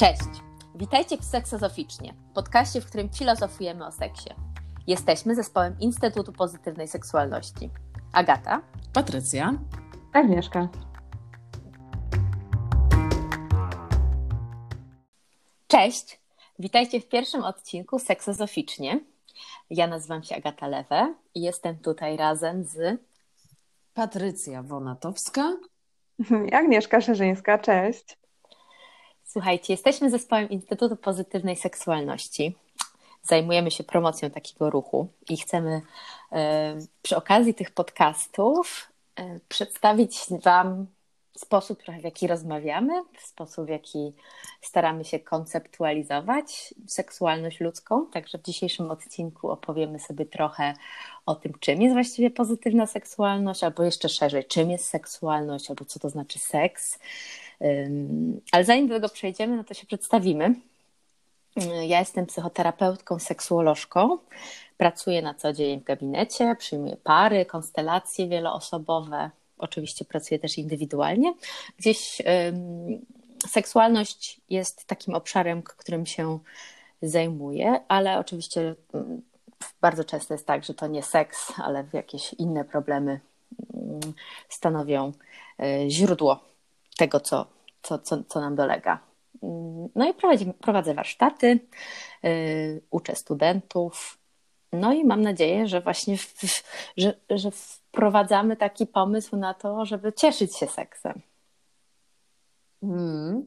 Cześć! Witajcie w Seksozoficznie, podcaście, w którym filozofujemy o seksie. Jesteśmy zespołem Instytutu Pozytywnej Seksualności. Agata, Patrycja, Agnieszka. Cześć! Witajcie w pierwszym odcinku Seksozoficznie. Ja nazywam się Agata Lewe i jestem tutaj razem z Patrycja Wonatowska. I Agnieszka Szerzyńska, cześć. Słuchajcie, jesteśmy zespołem Instytutu Pozytywnej Seksualności. Zajmujemy się promocją takiego ruchu i chcemy przy okazji tych podcastów przedstawić Wam sposób, w jaki rozmawiamy, sposób, w jaki staramy się konceptualizować seksualność ludzką. Także w dzisiejszym odcinku opowiemy sobie trochę o tym, czym jest właściwie pozytywna seksualność, albo jeszcze szerzej, czym jest seksualność, albo co to znaczy seks. Ale zanim do tego przejdziemy, no to się przedstawimy. Ja jestem psychoterapeutką, seksuolożką. Pracuję na co dzień w gabinecie, przyjmuję pary, konstelacje wieloosobowe. Oczywiście pracuję też indywidualnie. Gdzieś seksualność jest takim obszarem, którym się zajmuję, ale oczywiście bardzo często jest tak, że to nie seks, ale jakieś inne problemy stanowią e, źródło tego, co, co, co, co nam dolega. No i prowadzi, prowadzę warsztaty, yy, uczę studentów. No i mam nadzieję, że właśnie w, że, że wprowadzamy taki pomysł na to, żeby cieszyć się seksem. Mm.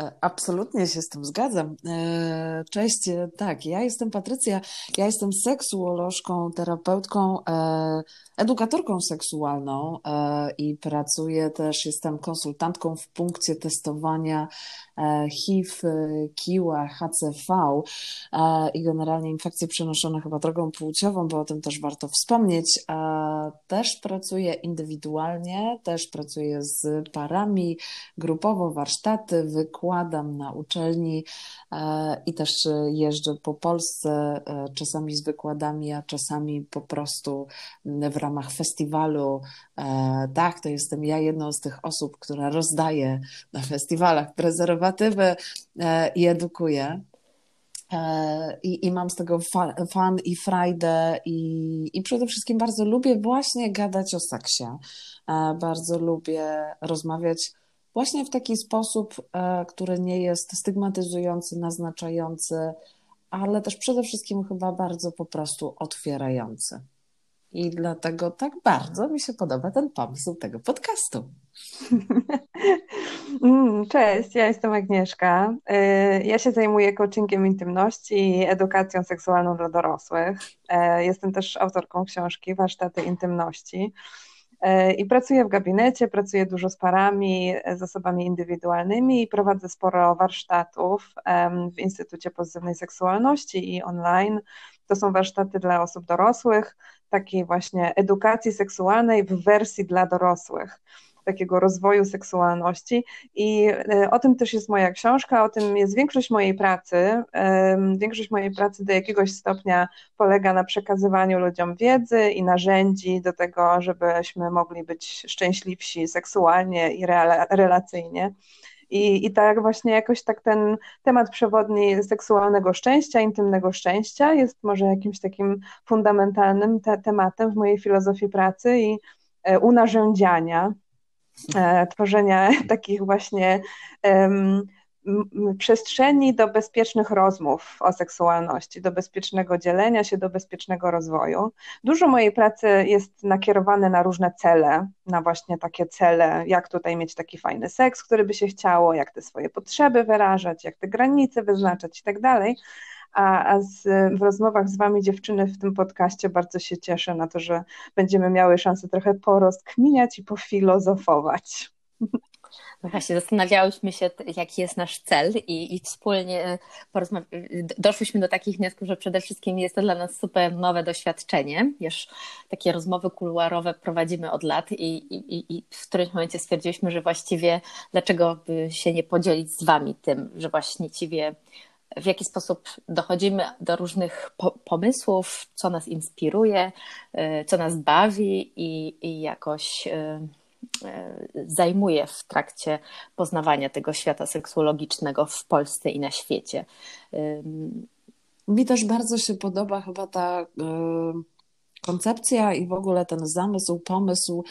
E, absolutnie się z tym zgadzam. E, cześć, e, tak, ja jestem Patrycja, ja jestem seksuolożką, terapeutką, edukatorką seksualną i pracuję też, jestem konsultantką w punkcie testowania HIV, KIWA, HCV i generalnie infekcje przenoszone chyba drogą płciową, bo o tym też warto wspomnieć. Też pracuję indywidualnie, też pracuję z parami, grupowo warsztaty, wykładam na uczelni i też jeżdżę po Polsce, czasami z wykładami, a czasami po prostu w ramach festiwalu. Tak, to jestem ja jedną z tych osób, która rozdaje na festiwalach prezerwatywy e, i edukuję. E, I, I mam z tego fan, i frajdę, i, i przede wszystkim bardzo lubię właśnie gadać o seksie. E, bardzo lubię rozmawiać właśnie w taki sposób, który nie jest stygmatyzujący, naznaczający, ale też przede wszystkim chyba bardzo po prostu otwierający. I dlatego tak bardzo mi się podoba ten pomysł tego podcastu. Mm, cześć, ja jestem Agnieszka. Y, ja się zajmuję coachingiem intymności i edukacją seksualną dla dorosłych. Y, jestem też autorką książki Warsztaty Intymności. Y, I pracuję w gabinecie, pracuję dużo z parami, z osobami indywidualnymi i prowadzę sporo warsztatów w Instytucie Pozytywnej Seksualności i online. To są warsztaty dla osób dorosłych, takiej właśnie edukacji seksualnej w wersji dla dorosłych takiego rozwoju seksualności i e, o tym też jest moja książka, o tym jest większość mojej pracy. Większość mojej pracy do jakiegoś stopnia polega na przekazywaniu ludziom wiedzy i narzędzi do tego, żebyśmy mogli być szczęśliwsi seksualnie i relacyjnie. I, I tak właśnie jakoś tak ten temat przewodni seksualnego szczęścia, intymnego szczęścia jest może jakimś takim fundamentalnym te tematem w mojej filozofii pracy i e, unarzędziania tworzenia takich właśnie przestrzeni do bezpiecznych rozmów o seksualności, do bezpiecznego dzielenia się, do bezpiecznego rozwoju. Dużo mojej pracy jest nakierowane na różne cele, na właśnie takie cele, jak tutaj mieć taki fajny seks, który by się chciało, jak te swoje potrzeby wyrażać, jak te granice wyznaczać i tak dalej a, a z, w rozmowach z Wami, dziewczyny, w tym podcaście bardzo się cieszę na to, że będziemy miały szansę trochę porozkminiać i pofilozofować. No właśnie, zastanawiałyśmy się, jaki jest nasz cel i, i wspólnie doszłyśmy do takich wniosków, że przede wszystkim jest to dla nas super nowe doświadczenie. Wiesz, takie rozmowy kuluarowe prowadzimy od lat i, i, i w którymś momencie stwierdziliśmy, że właściwie dlaczego by się nie podzielić z Wami tym, że właściwie w jaki sposób dochodzimy do różnych po pomysłów, co nas inspiruje, y, co nas bawi i, i jakoś y, zajmuje w trakcie poznawania tego świata seksuologicznego w Polsce i na świecie. Mi też bardzo się podoba chyba ta koncepcja i w ogóle ten zamysł, pomysł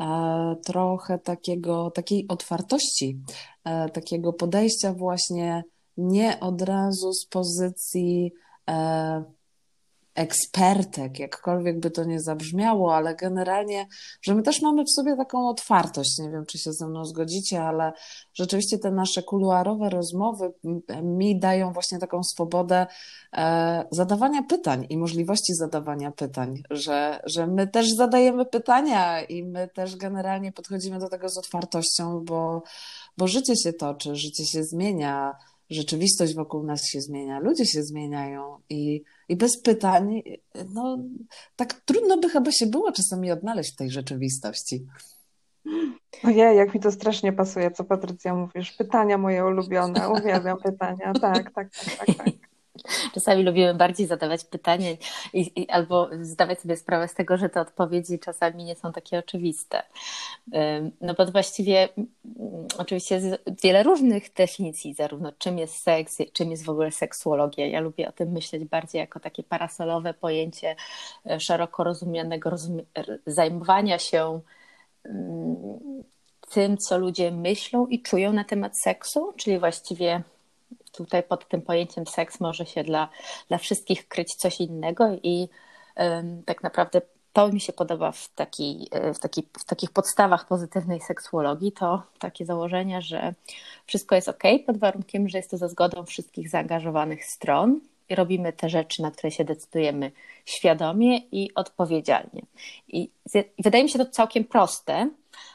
e, trochę takiego, takiej otwartości, e, takiego podejścia właśnie nie od razu z pozycji e, ekspertek, jakkolwiek by to nie zabrzmiało, ale generalnie, że my też mamy w sobie taką otwartość. Nie wiem, czy się ze mną zgodzicie, ale rzeczywiście te nasze kuluarowe rozmowy mi dają właśnie taką swobodę e, zadawania pytań i możliwości zadawania pytań, że, że my też zadajemy pytania i my też generalnie podchodzimy do tego z otwartością, bo, bo życie się toczy, życie się zmienia rzeczywistość wokół nas się zmienia, ludzie się zmieniają i, i bez pytań, no tak trudno by chyba się było czasami odnaleźć w tej rzeczywistości. Ojej, jak mi to strasznie pasuje, co Patrycja mówisz. Pytania moje ulubione, uwielbiam pytania. Tak, tak, tak, tak. tak. Czasami lubimy bardziej zadawać pytania i, i, albo zdawać sobie sprawę z tego, że te odpowiedzi czasami nie są takie oczywiste. No bo właściwie oczywiście jest wiele różnych definicji, zarówno czym jest seks, czym jest w ogóle seksuologia. Ja lubię o tym myśleć bardziej jako takie parasolowe pojęcie e, szeroko rozumianego zajmowania się tym, co ludzie myślą i czują na temat seksu, czyli właściwie tutaj pod tym pojęciem seks może się dla, dla wszystkich kryć coś innego i tak naprawdę to mi się podoba w, taki, w, taki, w takich podstawach pozytywnej seksuologii, to takie założenie, że wszystko jest ok, pod warunkiem, że jest to za zgodą wszystkich zaangażowanych stron robimy te rzeczy, na które się decydujemy świadomie i odpowiedzialnie. I wydaje mi się to całkiem proste,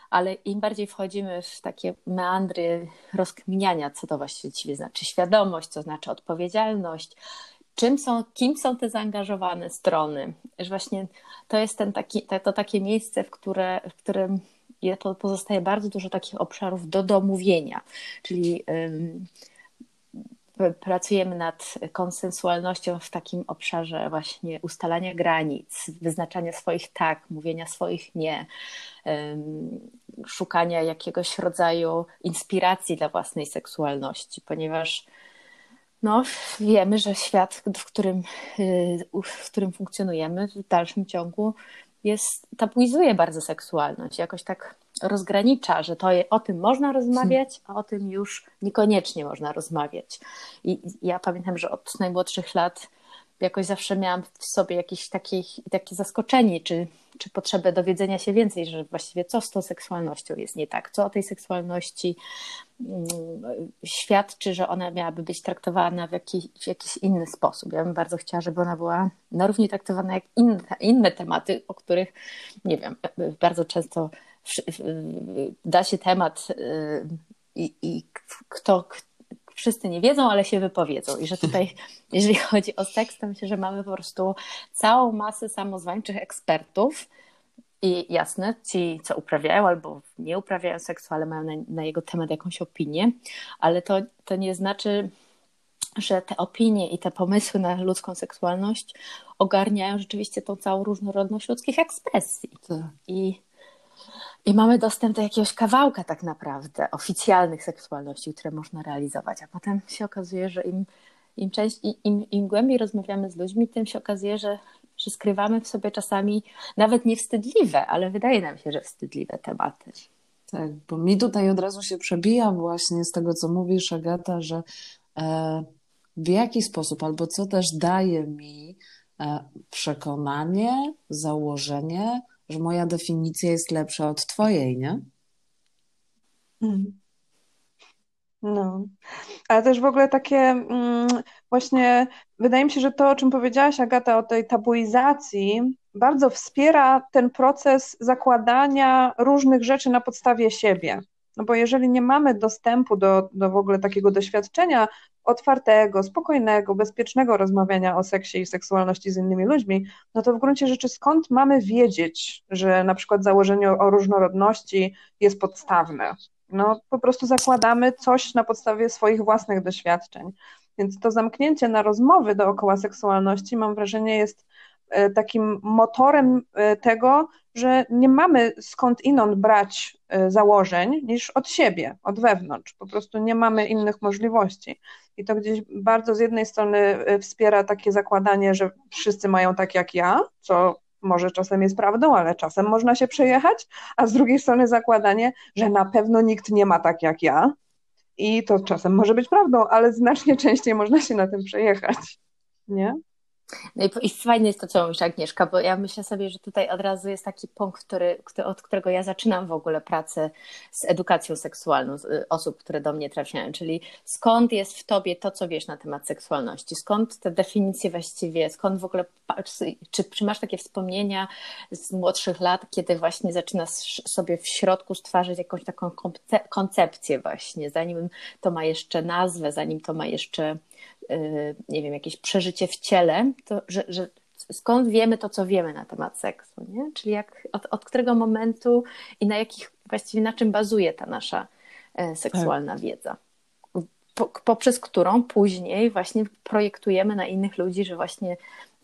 ale im bardziej wchodzimy w takie meandry rozkminiania, co to właściwie znaczy świadomość, co znaczy odpowiedzialność, czym są, kim są te zaangażowane strony, że właśnie to jest ten taki, to, takie miejsce, w, które, w którym pozostaje bardzo dużo takich obszarów do domówienia, czyli pracujemy nad konsensualnością w takim obszarze właśnie ustalania granic, wyznaczania swoich tak, mówienia swoich nie, szukania jakiegoś rodzaju inspiracji dla własnej seksualności, ponieważ no, wiemy, że świat, w którym, y, w którym funkcjonujemy, w dalszym ciągu jest, tabuizuje bardzo seksualność, jakoś tak rozgranicza, że to o tym można rozmawiać, a o tym już niekoniecznie można rozmawiać. I ja pamiętam, że od najmłodszych lat jakoś zawsze miałam w sobie jakieś takie, takie zaskoczenie, czy, czy potrzebę dowiedzenia się więcej, że właściwie co z tą seksualnością jest nie tak, co o tej seksualności mm, świadczy, że ona miałaby być traktowana w jakiś, w jakiś inny sposób. Ja bym bardzo chciała, żeby ona była na równi traktowana jak inne, inne tematy, o których, nie wiem, bardzo często da się temat y, i, i kto, wszyscy nie wiedzą, ale się wypowiedzą. I że tutaj, jeżeli chodzi o seks, to myślę, że mamy po prostu całą masę samozwańczych ekspertów. I jasne, ci, co uprawiają albo nie uprawiają seksu, ale mają na, na jego temat jakąś opinię, ale to, to nie znaczy, że te opinie i te pomysły na ludzką seksualność ogarniają rzeczywiście tą całą różnorodność ludzkich ekspresji. Tak. I i mamy dostęp do jakiegoś kawałka tak naprawdę oficjalnych seksualności, które można realizować, a potem się okazuje, że im, im, część, im, im głębiej rozmawiamy z ludźmi, tym się okazuje, że, że skrywamy w sobie czasami nawet niewstydliwe, ale wydaje nam się, że wstydliwe tematy. Tak, bo mi tutaj od razu się przebija właśnie z tego, co mówisz, Agata, że e, w jaki sposób albo co też daje mi e, przekonanie, założenie, że moja definicja jest lepsza od twojej, nie? Mhm. No, ale też w ogóle takie mm, właśnie, wydaje mi się, że to, o czym powiedziałaś, Agata, o tej tabuizacji, bardzo wspiera ten proces zakładania różnych rzeczy na podstawie siebie. No bo jeżeli nie mamy dostępu do, do w ogóle takiego doświadczenia otwartego, spokojnego, bezpiecznego rozmawiania o seksie i seksualności z innymi ludźmi, no to w gruncie rzeczy skąd mamy wiedzieć, że na przykład założenie o różnorodności jest podstawne? No po prostu zakładamy coś na podstawie swoich własnych doświadczeń. Więc to zamknięcie na rozmowy dookoła seksualności, mam wrażenie, jest takim motorem e, tego, że nie mamy skąd inąd brać założeń niż od siebie, od wewnątrz. Po prostu nie mamy innych możliwości. I to gdzieś bardzo z jednej strony wspiera takie zakładanie, że wszyscy mają tak jak ja, co może czasem jest prawdą, ale czasem można się przejechać, a z drugiej strony zakładanie, że na pewno nikt nie ma tak jak ja. I to czasem może być prawdą, ale znacznie częściej można się na tym przejechać. Nie? No i, i fajne jest to, co mówisz Agnieszka, bo ja myślę sobie, że tutaj od razu jest taki punkt, który, od którego ja zaczynam w ogóle pracę z edukacją seksualną y, osób, które do mnie trafiają, czyli skąd jest w tobie to, co wiesz na temat seksualności, skąd te definicje właściwie, skąd w ogóle, czy, czy masz takie wspomnienia z młodszych lat, kiedy właśnie zaczynasz sobie w środku stwarzać jakąś taką koncepcję właśnie, zanim to ma jeszcze nazwę, zanim to ma jeszcze nie wiem, jakieś przeżycie w ciele, to że, że skąd wiemy to, co wiemy na temat seksu, nie? Czyli jak, od, od którego momentu i na jakich, właściwie na czym bazuje ta nasza e, seksualna tak. wiedza. Po, poprzez którą później właśnie projektujemy na innych ludzi, że właśnie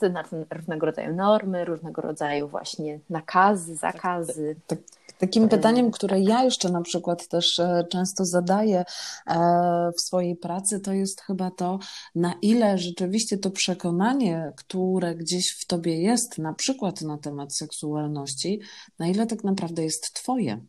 na ten różnego rodzaju normy, różnego rodzaju właśnie nakazy, zakazy. Tak, tak, Takim pytaniem, które ja jeszcze na przykład też e, często zadaję e, w swojej pracy, to jest chyba to, na ile rzeczywiście to przekonanie, które gdzieś w tobie jest, na przykład na temat seksualności, na ile tak naprawdę jest twoje.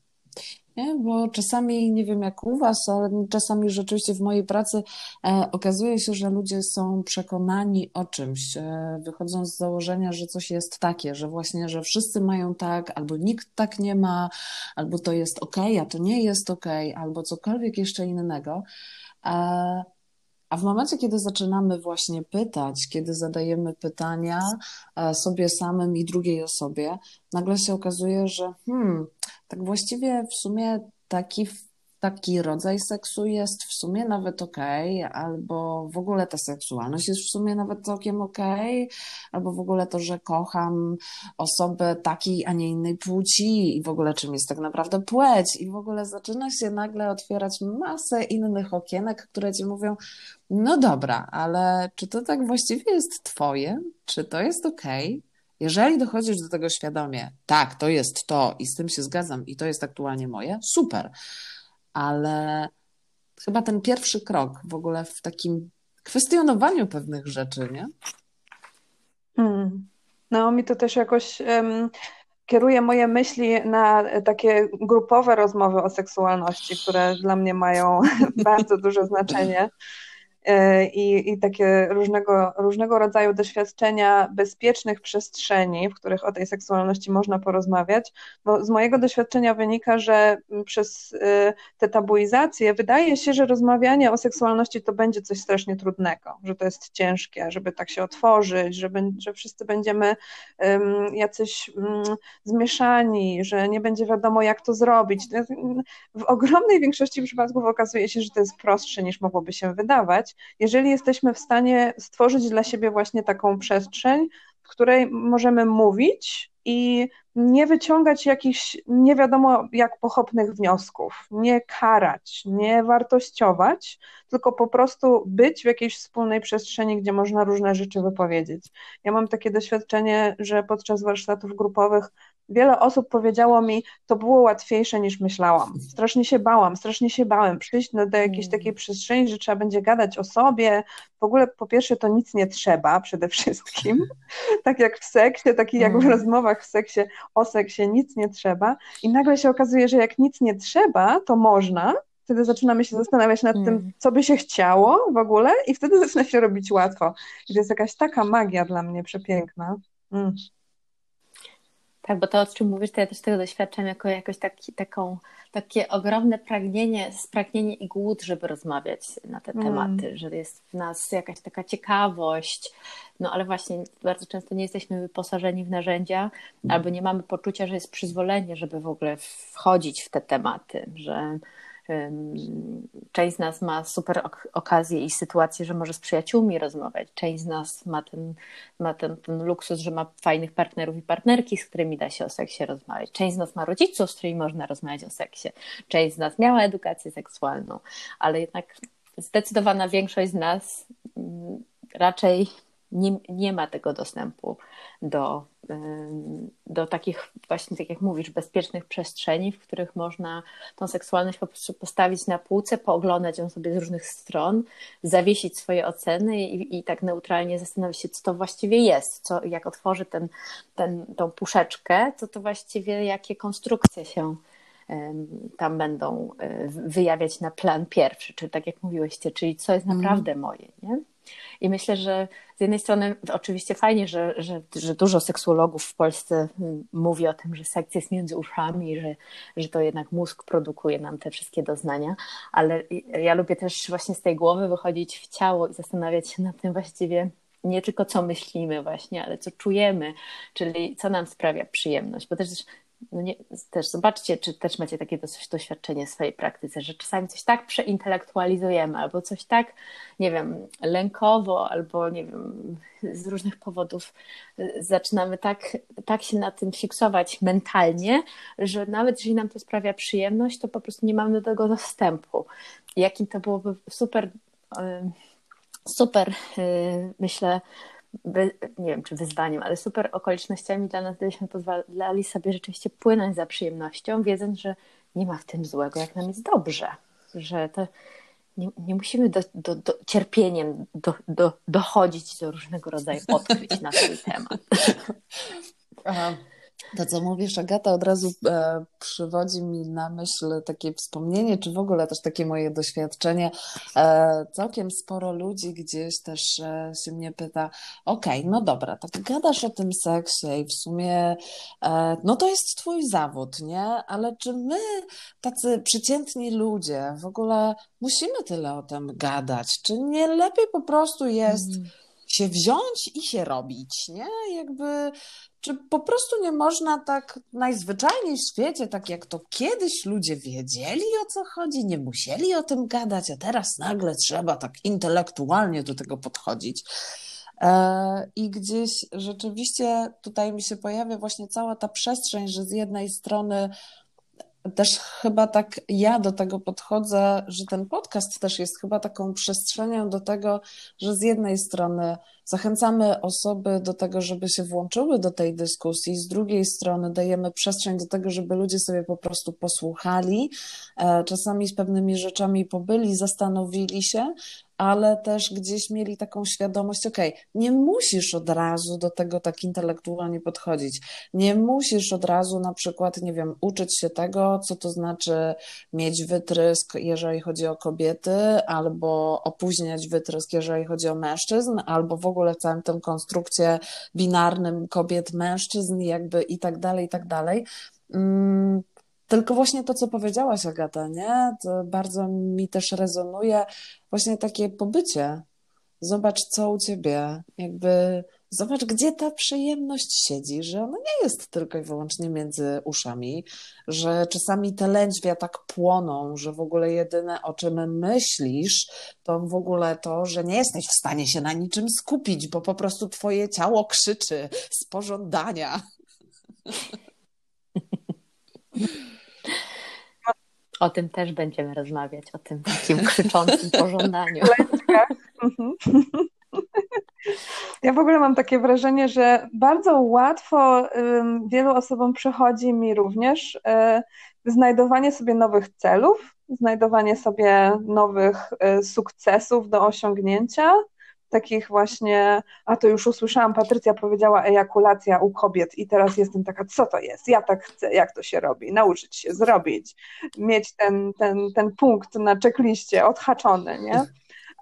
Nie? Bo czasami, nie wiem jak u Was, ale czasami rzeczywiście w mojej pracy e, okazuje się, że ludzie są przekonani o czymś, e, wychodzą z założenia, że coś jest takie, że właśnie, że wszyscy mają tak, albo nikt tak nie ma, albo to jest ok, a to nie jest ok, albo cokolwiek jeszcze innego. E, a w momencie, kiedy zaczynamy właśnie pytać, kiedy zadajemy pytania e, sobie samym i drugiej osobie, nagle się okazuje, że hmm, tak właściwie w sumie taki taki rodzaj seksu jest w sumie nawet okej, okay, albo w ogóle ta seksualność jest w sumie nawet całkiem okej, okay, albo w ogóle to, że kocham osobę takiej, a nie innej płci i w ogóle czym jest tak naprawdę płeć i w ogóle zaczyna się nagle otwierać masę innych okienek, które ci mówią, no dobra, ale czy to tak właściwie jest twoje? Czy to jest okej? Okay? Jeżeli dochodzisz do tego świadomie, tak, to jest to i z tym się zgadzam i to jest aktualnie moje, super. Ale chyba ten pierwszy krok w ogóle w takim kwestionowaniu pewnych rzeczy, nie? Hmm. No, mi to też jakoś um, kieruje moje myśli na takie grupowe rozmowy o seksualności, które dla mnie mają bardzo duże znaczenie. E, i, i takie różnego, różnego rodzaju doświadczenia bezpiecznych przestrzeni, w których o tej seksualności można porozmawiać, bo z mojego doświadczenia wynika, że przez e, te tabuizacje wydaje się, że rozmawianie o seksualności to będzie coś strasznie trudnego, że to jest ciężkie, żeby tak się otworzyć, że, że wszyscy będziemy um, jacyś um, zmieszani, że nie będzie wiadomo, jak to zrobić. W ogromnej większości przypadków okazuje się, że to jest prostsze niż mogłoby się wydawać jeżeli jesteśmy w stanie stworzyć dla siebie właśnie taką przestrzeń, w której możemy mówić i nie wyciągać jakichś nie wiadomo jak pochopnych wniosków, nie karać, nie wartościować, tylko po prostu być w jakiejś wspólnej przestrzeni, gdzie można różne rzeczy wypowiedzieć. Ja mam takie doświadczenie, że podczas warsztatów grupowych wiele osób powiedziało mi, to było łatwiejsze niż myślałam. Strasznie się bałam, strasznie się bałem przyjść do, do jakiejś mm. takiej przestrzeni, że trzeba będzie gadać o sobie. W ogóle po pierwsze to nic nie trzeba przede wszystkim, tak jak w seksie, tak jak w mm. Rozmowach w seksie, o seksie nic nie trzeba i nagle się okazuje, że jak nic nie trzeba, to można, wtedy zaczynamy się zastanawiać nad tym, mm. co by się chciało w ogóle i wtedy zaczyna się robić łatwo. I to jest jakaś taka magia dla mnie przepiękna. Mm. Tak, bo to, o czym mówisz, to ja też tego doświadczam jako jakoś taki, taką, takie ogromne pragnienie, spragnienie i głód, żeby rozmawiać na te mm. tematy, że jest w nas jakaś taka ciekawość, no ale właśnie bardzo często nie jesteśmy wyposażeni w narzędzia, albo nie mamy poczucia, że jest przyzwolenie, żeby w ogóle wchodzić w te tematy, że Część z nas ma super okazję i sytuację, że może z przyjaciółmi rozmawiać. Część z nas ma ten, ma ten, ten luksus, że ma fajnych partnerów i partnerki, z którymi da się o seksie rozmawiać. Część z nas ma rodziców, z którymi można rozmawiać o seksie. Część z nas miała edukację seksualną, ale jednak zdecydowana większość z nas mm, raczej nie, nie ma tego dostępu do, do takich właśnie, tak jak mówisz, bezpiecznych przestrzeni, w których można tą seksualność po prostu postawić na półce, pooglądać ją sobie z różnych stron, zawiesić swoje oceny i, i tak neutralnie zastanowić się, co to właściwie jest, co, jak otworzy ten, ten, tą puszeczkę, co to właściwie, jakie konstrukcje się tam będą e, wyjawiać na plan pierwszy, czyli tak jak mówiłyście, czyli co jest mhm. naprawdę moje, nie? I myślę, że z jednej strony oczywiście fajnie, że, że, że dużo seksuologów w Polsce mm, mówi o tym, że seks jest między uszami, że, że to jednak mózg produkuje nam te wszystkie doznania, ale ja lubię też właśnie z tej głowy wychodzić w ciało i zastanawiać się nad tym właściwie nie tylko co myślimy właśnie, ale co czujemy, czyli co nam sprawia przyjemność, bo też no nie, też zobaczcie, czy też macie takie doświadczenie w swojej praktyce, że czasami coś tak przeintelektualizujemy, albo coś tak, nie wiem, lękowo, albo nie wiem, z różnych powodów y, zaczynamy tak, tak się na tym fiksować mentalnie, że nawet jeżeli nam to sprawia przyjemność, to po prostu nie mamy do tego dostępu. Jakim to byłoby super, y, super, y, myślę, nie wiem czy wyzwaniem, ale super okolicznościami dla nas, gdybyśmy pozwalali sobie rzeczywiście płynąć za przyjemnością, wiedząc, że nie ma w tym złego, jak nam jest dobrze, że to nie, nie musimy do, do, do, cierpieniem do, do, dochodzić do różnego rodzaju odkryć na ten temat. Aha. To, co mówisz, Agata, od razu e, przywodzi mi na myśl takie wspomnienie, czy w ogóle też takie moje doświadczenie. E, całkiem sporo ludzi gdzieś też e, się mnie pyta, okej, okay, no dobra, tak gadasz o tym seksie i w sumie, e, no to jest twój zawód, nie? Ale czy my, tacy przeciętni ludzie, w ogóle musimy tyle o tym gadać? Czy nie lepiej po prostu jest... Mm się wziąć i się robić, nie? Jakby, czy po prostu nie można tak najzwyczajniej w świecie, tak jak to kiedyś ludzie wiedzieli o co chodzi, nie musieli o tym gadać, a teraz nagle trzeba tak intelektualnie do tego podchodzić. E, I gdzieś rzeczywiście tutaj mi się pojawia właśnie cała ta przestrzeń, że z jednej strony też chyba tak ja do tego podchodzę, że ten podcast też jest chyba taką przestrzenią do tego, że z jednej strony zachęcamy osoby do tego, żeby się włączyły do tej dyskusji, z drugiej strony dajemy przestrzeń do tego, żeby ludzie sobie po prostu posłuchali, e, czasami z pewnymi rzeczami pobyli, zastanowili się, ale też gdzieś mieli taką świadomość, okay, nie musisz od razu do tego tak intelektualnie podchodzić. Nie musisz od razu na przykład, nie wiem, uczyć się tego, co to znaczy mieć wytrysk, jeżeli chodzi o kobiety, albo opóźniać wytrysk, jeżeli chodzi o mężczyzn, albo w ogóle w całym tym konstrukcie binarnym kobiet, mężczyzn, jakby i tak dalej, i tak dalej. Mm, tylko właśnie to, co powiedziałaś, Agata, nie? To bardzo mi też rezonuje. Właśnie takie pobycie. Zobacz, co u ciebie. Jakby zobacz, gdzie ta przyjemność siedzi, że ona nie jest tylko i wyłącznie między uszami, że czasami te lędźwia tak płoną, że w ogóle jedyne, o czym myślisz, to w ogóle to, że nie jesteś w stanie się na niczym skupić, bo po prostu twoje ciało krzyczy z pożądania. O tym też będziemy rozmawiać, o tym takim krzyczącym pożądaniu. Ja w ogóle mam takie wrażenie, że bardzo łatwo wielu osobom przychodzi mi również y, znajdowanie sobie nowych celów, znajdowanie sobie nowych y, sukcesów do osiągnięcia, takich właśnie, a to już usłyszałam, Patrycja powiedziała ejakulacja u kobiet i teraz jestem taka, co to jest? Ja tak chcę, jak to się robi? Nauczyć się, zrobić, mieć ten, ten, ten punkt na checkliście odhaczony, nie?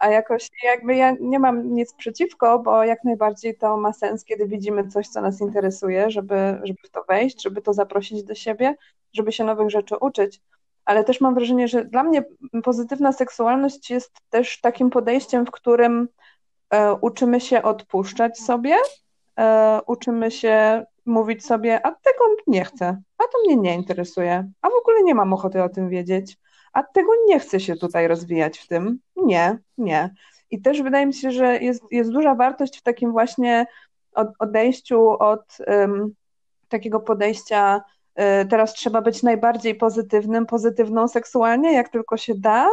A jakoś jakby ja nie mam nic przeciwko, bo jak najbardziej to ma sens, kiedy widzimy coś, co nas interesuje, żeby, żeby w to wejść, żeby to zaprosić do siebie, żeby się nowych rzeczy uczyć. Ale też mam wrażenie, że dla mnie pozytywna seksualność jest też takim podejściem, w którym E, uczymy się odpuszczać sobie, e, uczymy się mówić sobie, a tego nie chcę, a to mnie nie interesuje, a w ogóle nie mam ochoty o tym wiedzieć, a tego nie chcę się tutaj rozwijać w tym. Nie, nie. I też wydaje mi się, że jest, jest duża wartość w takim właśnie odejściu od um, takiego podejścia y, teraz trzeba być najbardziej pozytywnym, pozytywną seksualnie, jak tylko się da.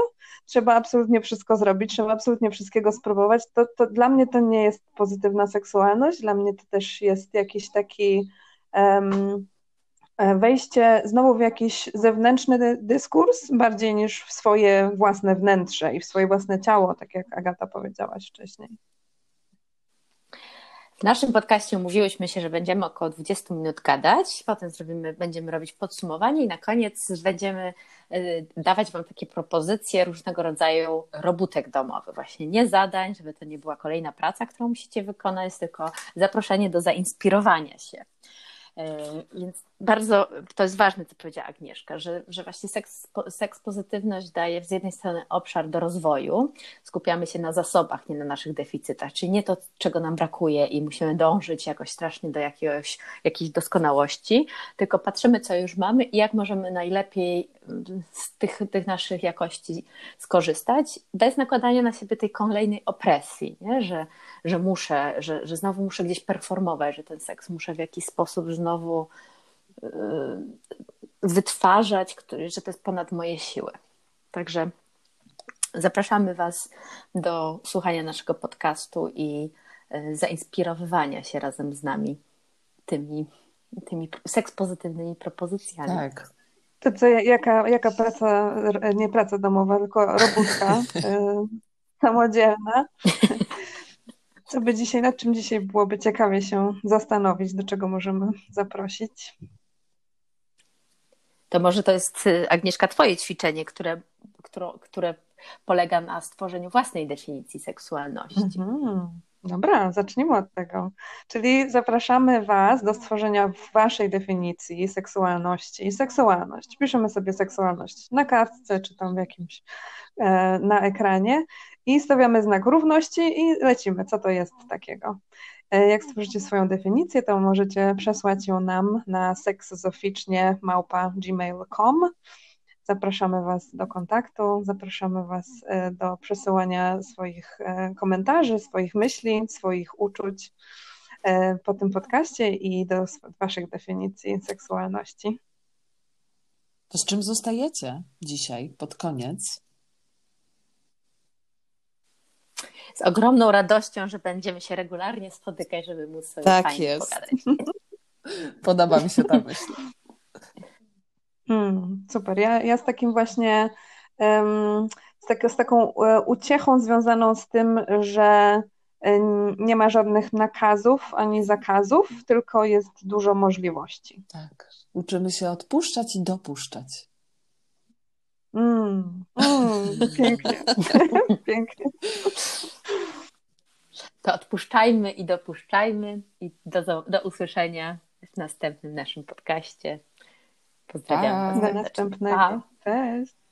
Trzeba absolutnie wszystko zrobić, trzeba absolutnie wszystkiego spróbować. To, to dla mnie to nie jest pozytywna seksualność, dla mnie to też jest jakiś taki um, wejście znowu w jakiś zewnętrzny dyskurs, bardziej niż w swoje własne wnętrze i w swoje własne ciało, tak jak Agata powiedziałaś wcześniej. W naszym podcaście umówiłyśmy się, że będziemy około 20 minut gadać, potem zrobimy, będziemy robić podsumowanie i na koniec będziemy y, dawać Wam takie propozycje różnego rodzaju robótek domowych, właśnie nie zadań, żeby to nie była kolejna praca, którą musicie wykonać, tylko zaproszenie do zainspirowania się. E, więc bardzo to jest ważne, co powiedziała Agnieszka, że, że właśnie seks, seks pozytywność daje z jednej strony obszar do rozwoju, skupiamy się na zasobach, nie na naszych deficytach, czyli nie to, czego nam brakuje i musimy dążyć jakoś strasznie do jakiegoś, jakiejś doskonałości, tylko patrzymy, co już mamy i jak możemy najlepiej z tych, tych naszych jakości skorzystać, bez nakładania na siebie tej kolejnej opresji, nie? Że, że muszę, że, że znowu muszę gdzieś performować, że ten seks muszę w jakiś sposób znowu wytwarzać, który, że to jest ponad moje siły. Także zapraszamy Was do słuchania naszego podcastu i yy, zainspirowywania się razem z nami tymi, tymi seks pozytywnymi propozycjami. Tak. To co, jaka, jaka praca, nie praca domowa, tylko robótka yy, samodzielna. Co by dzisiaj, nad czym dzisiaj byłoby ciekawie się zastanowić, do czego możemy zaprosić? To może to jest, y, Agnieszka, Twoje ćwiczenie, które, które, które polega na stworzeniu własnej definicji seksualności. Mhm. Dobra, zacznijmy od tego. Czyli zapraszamy Was do stworzenia Waszej definicji seksualności. Seksualność. Piszemy sobie seksualność na kartce, czy tam w jakimś e, na ekranie i stawiamy znak równości i lecimy, co to jest takiego. E, jak stworzycie swoją definicję, to możecie przesłać ją nam na seksozoficznie. Zapraszamy Was do kontaktu, zapraszamy Was e, do przesyłania swoich e, komentarzy, swoich myśli, swoich uczuć po tym podcaście i do Waszych definicji seksualności. To z czym zostajecie dzisiaj pod koniec? Z ogromną radością, że będziemy się regularnie spotykać, żeby móc sobie tak fajnie jest. pogadać. Podoba mi się ta myśl. Hmm, super. Ja, ja z takim właśnie um, z, tak, z taką e, uciechą związaną z tym, że e, nie ma żadnych nakazów ani zakazów, tylko jest dużo możliwości. Tak. Uczymy się odpuszczać i dopuszczać. Mm, mm, pięknie. pięknie. To odpuszczajmy i dopuszczajmy i do, do usłyszenia w następnym naszym podcaście. Pozdrawiam. Do następnego. Cześć.